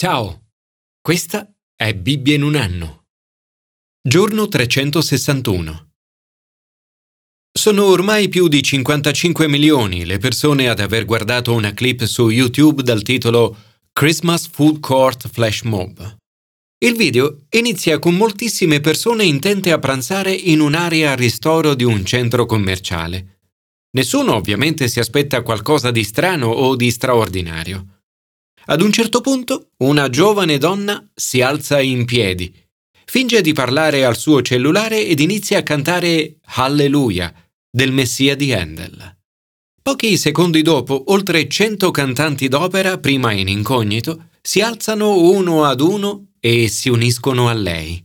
Ciao, questa è Bibbia in un anno. Giorno 361. Sono ormai più di 55 milioni le persone ad aver guardato una clip su YouTube dal titolo Christmas Food Court Flash Mob. Il video inizia con moltissime persone intente a pranzare in un'area a ristoro di un centro commerciale. Nessuno ovviamente si aspetta qualcosa di strano o di straordinario. Ad un certo punto una giovane donna si alza in piedi, finge di parlare al suo cellulare ed inizia a cantare Alleluia del Messia di Handel. Pochi secondi dopo, oltre cento cantanti d'opera, prima in incognito, si alzano uno ad uno e si uniscono a lei.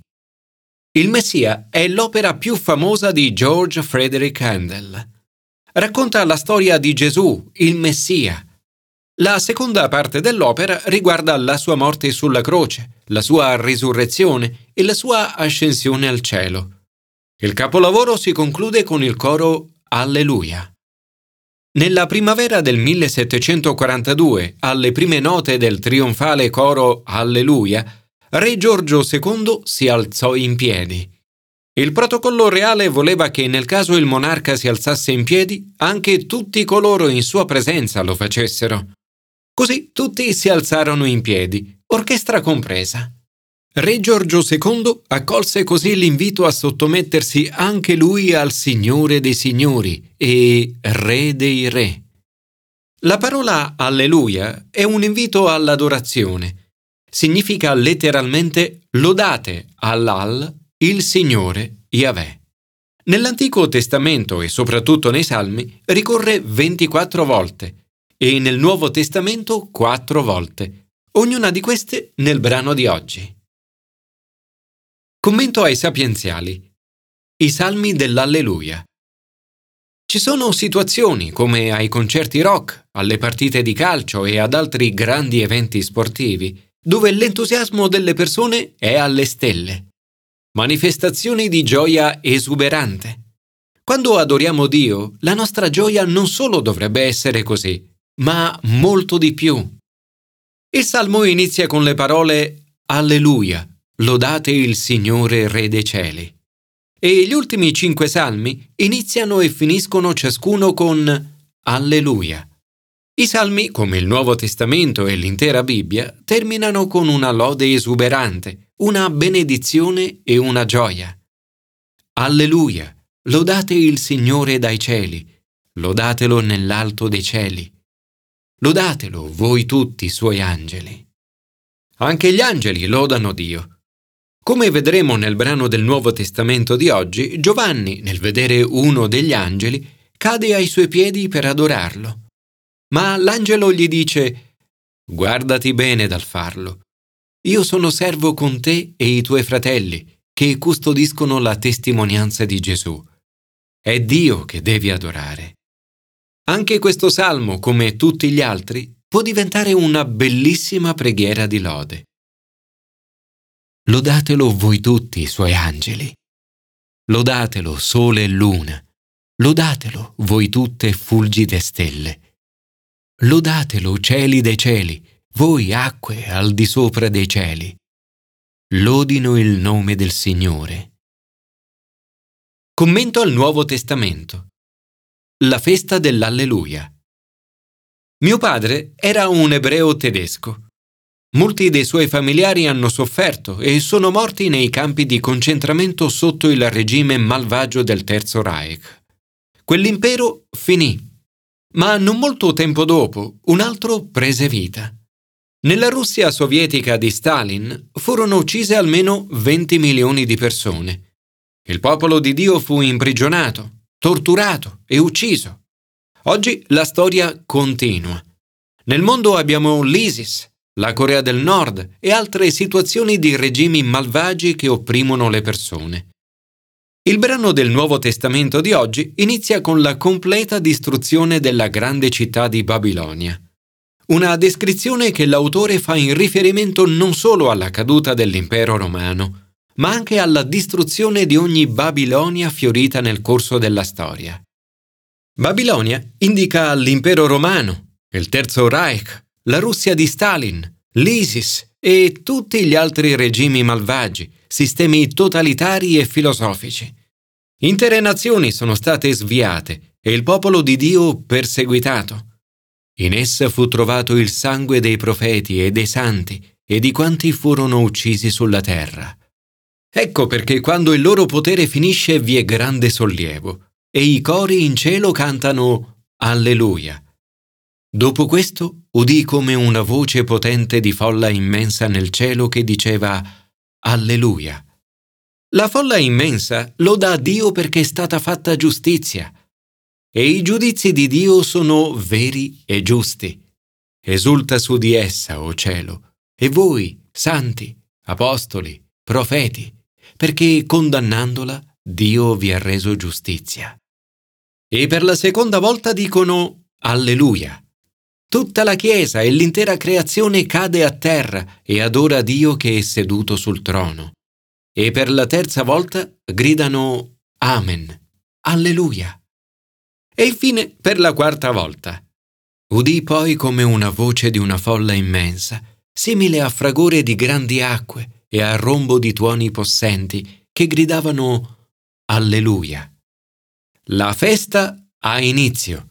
Il Messia è l'opera più famosa di George Frederick Handel. Racconta la storia di Gesù, il Messia, la seconda parte dell'opera riguarda la sua morte sulla croce, la sua risurrezione e la sua ascensione al cielo. Il capolavoro si conclude con il coro Alleluia. Nella primavera del 1742, alle prime note del trionfale coro Alleluia, Re Giorgio II si alzò in piedi. Il protocollo reale voleva che nel caso il monarca si alzasse in piedi, anche tutti coloro in sua presenza lo facessero. Così tutti si alzarono in piedi, orchestra compresa. Re Giorgio II accolse così l'invito a sottomettersi anche lui al Signore dei Signori e Re dei Re. La parola Alleluia è un invito all'adorazione. Significa letteralmente lodate all'Al, il Signore Yahweh. Nell'Antico Testamento e soprattutto nei Salmi ricorre 24 volte e nel Nuovo Testamento quattro volte, ognuna di queste nel brano di oggi. Commento ai sapienziali. I salmi dell'Alleluia. Ci sono situazioni, come ai concerti rock, alle partite di calcio e ad altri grandi eventi sportivi, dove l'entusiasmo delle persone è alle stelle. Manifestazioni di gioia esuberante. Quando adoriamo Dio, la nostra gioia non solo dovrebbe essere così, ma molto di più. Il salmo inizia con le parole Alleluia, lodate il Signore Re dei cieli. E gli ultimi cinque salmi iniziano e finiscono ciascuno con Alleluia. I salmi, come il Nuovo Testamento e l'intera Bibbia, terminano con una lode esuberante, una benedizione e una gioia. Alleluia, lodate il Signore dai cieli, lodatelo nell'alto dei cieli. Lodatelo voi tutti suoi angeli. Anche gli angeli lodano Dio. Come vedremo nel brano del Nuovo Testamento di oggi, Giovanni, nel vedere uno degli angeli, cade ai suoi piedi per adorarlo. Ma l'angelo gli dice, Guardati bene dal farlo. Io sono servo con te e i tuoi fratelli, che custodiscono la testimonianza di Gesù. È Dio che devi adorare. Anche questo salmo, come tutti gli altri, può diventare una bellissima preghiera di lode. Lodatelo voi tutti, i suoi angeli. Lodatelo sole e luna. Lodatelo voi tutte fulgide stelle. Lodatelo cieli dei cieli, voi acque al di sopra dei cieli. Lodino il nome del Signore. Commento al Nuovo Testamento. La festa dell'Alleluia. Mio padre era un ebreo tedesco. Molti dei suoi familiari hanno sofferto e sono morti nei campi di concentramento sotto il regime malvagio del Terzo Reich. Quell'impero finì, ma non molto tempo dopo un altro prese vita. Nella Russia sovietica di Stalin furono uccise almeno 20 milioni di persone. Il popolo di Dio fu imprigionato, torturato e ucciso. Oggi la storia continua. Nel mondo abbiamo l'ISIS, la Corea del Nord e altre situazioni di regimi malvagi che opprimono le persone. Il brano del Nuovo Testamento di oggi inizia con la completa distruzione della grande città di Babilonia. Una descrizione che l'autore fa in riferimento non solo alla caduta dell'impero romano, ma anche alla distruzione di ogni Babilonia fiorita nel corso della storia. Babilonia indica l'impero romano, il Terzo Reich, la Russia di Stalin, l'ISIS e tutti gli altri regimi malvagi, sistemi totalitari e filosofici. Intere nazioni sono state sviate e il popolo di Dio perseguitato. In essa fu trovato il sangue dei profeti e dei santi e di quanti furono uccisi sulla terra. Ecco perché quando il loro potere finisce vi è grande sollievo e i cori in cielo cantano Alleluia. Dopo questo udì come una voce potente di folla immensa nel cielo che diceva Alleluia. La folla immensa loda Dio perché è stata fatta giustizia e i giudizi di Dio sono veri e giusti. Esulta su di essa, o cielo, e voi, santi, apostoli, profeti, perché condannandola Dio vi ha reso giustizia. E per la seconda volta dicono Alleluia. Tutta la Chiesa e l'intera creazione cade a terra e adora Dio che è seduto sul trono. E per la terza volta gridano Amen. Alleluia. E infine per la quarta volta. Udì poi come una voce di una folla immensa, simile a fragore di grandi acque e a rombo di tuoni possenti, che gridavano Alleluia. La festa ha inizio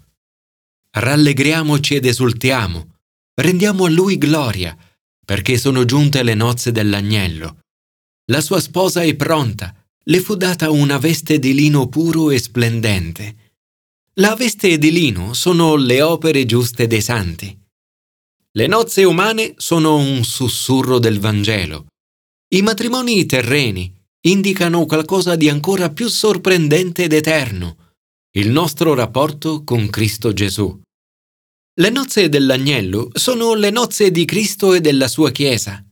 rallegriamoci ed esultiamo, rendiamo a Lui gloria, perché sono giunte le nozze dell'agnello. La sua sposa è pronta, le fu data una veste di lino puro e splendente. La veste di lino sono le opere giuste dei santi. Le nozze umane sono un sussurro del Vangelo. I matrimoni terreni indicano qualcosa di ancora più sorprendente ed eterno, il nostro rapporto con Cristo Gesù. Le nozze dell'agnello sono le nozze di Cristo e della sua Chiesa.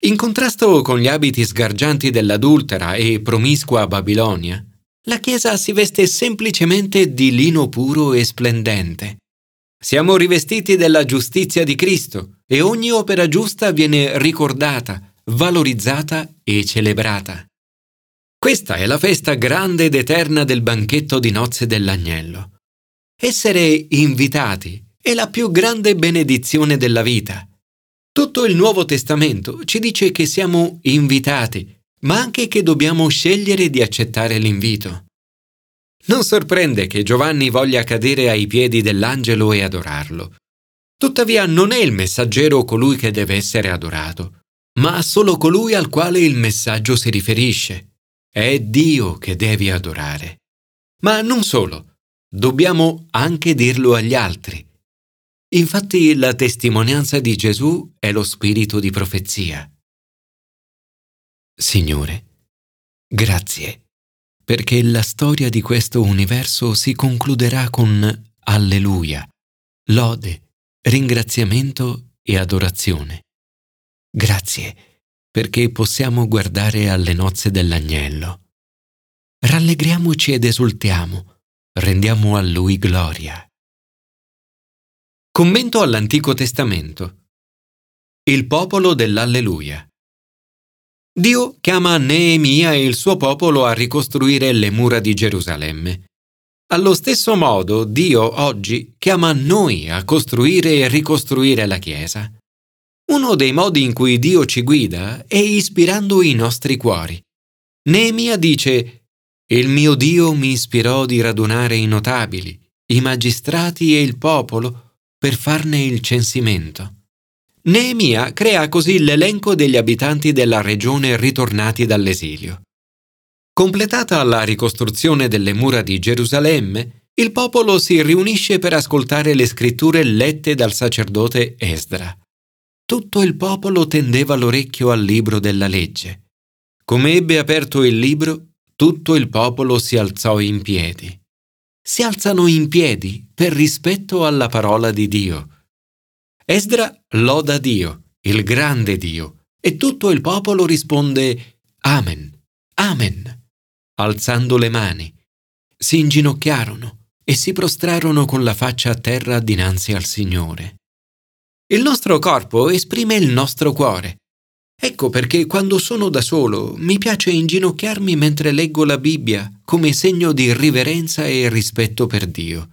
In contrasto con gli abiti sgargianti dell'adultera e promiscua Babilonia, la Chiesa si veste semplicemente di lino puro e splendente. Siamo rivestiti della giustizia di Cristo e ogni opera giusta viene ricordata, valorizzata e celebrata. Questa è la festa grande ed eterna del banchetto di nozze dell'agnello. Essere invitati è la più grande benedizione della vita. Tutto il Nuovo Testamento ci dice che siamo invitati, ma anche che dobbiamo scegliere di accettare l'invito. Non sorprende che Giovanni voglia cadere ai piedi dell'angelo e adorarlo. Tuttavia non è il messaggero colui che deve essere adorato, ma solo colui al quale il messaggio si riferisce. È Dio che devi adorare. Ma non solo, dobbiamo anche dirlo agli altri. Infatti la testimonianza di Gesù è lo spirito di profezia. Signore, grazie, perché la storia di questo universo si concluderà con Alleluia, lode, ringraziamento e adorazione. Grazie perché possiamo guardare alle nozze dell'agnello. Rallegriamoci ed esultiamo, rendiamo a Lui gloria. Commento all'Antico Testamento. Il popolo dell'Alleluia. Dio chiama Neemia e il suo popolo a ricostruire le mura di Gerusalemme. Allo stesso modo Dio oggi chiama noi a costruire e ricostruire la Chiesa. Uno dei modi in cui Dio ci guida è ispirando i nostri cuori. Neemia dice, Il mio Dio mi ispirò di radunare i notabili, i magistrati e il popolo per farne il censimento. Neemia crea così l'elenco degli abitanti della regione ritornati dall'esilio. Completata la ricostruzione delle mura di Gerusalemme, il popolo si riunisce per ascoltare le scritture lette dal sacerdote Esdra tutto il popolo tendeva l'orecchio al libro della legge. Come ebbe aperto il libro, tutto il popolo si alzò in piedi. Si alzano in piedi per rispetto alla parola di Dio. Esdra loda Dio, il grande Dio, e tutto il popolo risponde Amen, Amen, alzando le mani. Si inginocchiarono e si prostrarono con la faccia a terra dinanzi al Signore. Il nostro corpo esprime il nostro cuore. Ecco perché quando sono da solo mi piace inginocchiarmi mentre leggo la Bibbia come segno di riverenza e rispetto per Dio.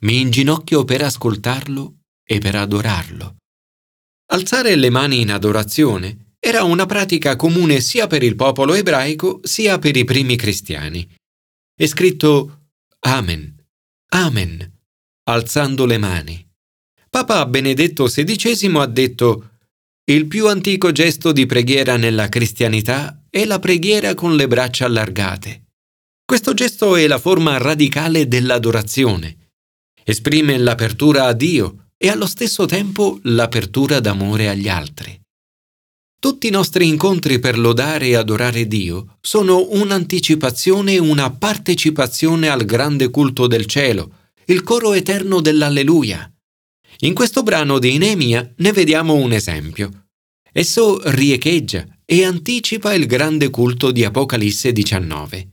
Mi inginocchio per ascoltarlo e per adorarlo. Alzare le mani in adorazione era una pratica comune sia per il popolo ebraico sia per i primi cristiani. È scritto Amen, Amen, alzando le mani. Papa Benedetto XVI ha detto il più antico gesto di preghiera nella cristianità è la preghiera con le braccia allargate. Questo gesto è la forma radicale dell'adorazione. Esprime l'apertura a Dio e allo stesso tempo l'apertura d'amore agli altri. Tutti i nostri incontri per lodare e adorare Dio sono un'anticipazione e una partecipazione al grande culto del cielo, il coro eterno dell'Alleluia. In questo brano di Nemia ne vediamo un esempio. Esso riecheggia e anticipa il grande culto di Apocalisse 19.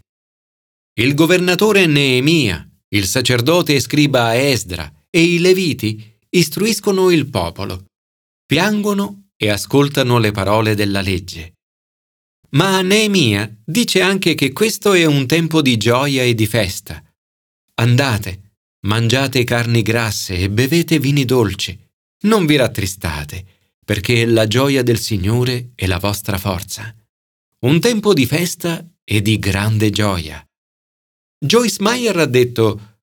Il governatore Neemia, il sacerdote e scriba Esdra e i Leviti istruiscono il popolo, piangono e ascoltano le parole della legge. Ma Neemia dice anche che questo è un tempo di gioia e di festa. Andate, mangiate carni grasse e bevete vini dolci. Non vi rattristate, perché la gioia del Signore è la vostra forza. Un tempo di festa e di grande gioia. Joyce Meyer ha detto,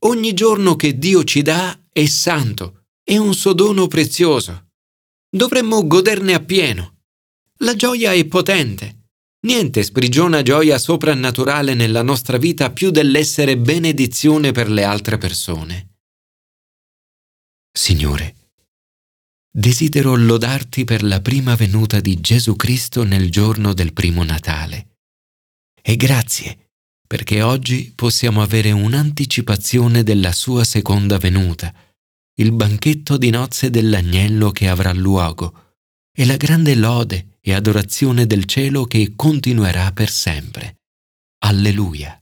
ogni giorno che Dio ci dà è santo, è un suo dono prezioso. Dovremmo goderne appieno. La gioia è potente. Niente sprigiona gioia soprannaturale nella nostra vita più dell'essere benedizione per le altre persone. Signore, desidero lodarti per la prima venuta di Gesù Cristo nel giorno del primo Natale. E grazie perché oggi possiamo avere un'anticipazione della sua seconda venuta il banchetto di nozze dell'agnello che avrà luogo e la grande lode e adorazione del cielo che continuerà per sempre. Alleluia.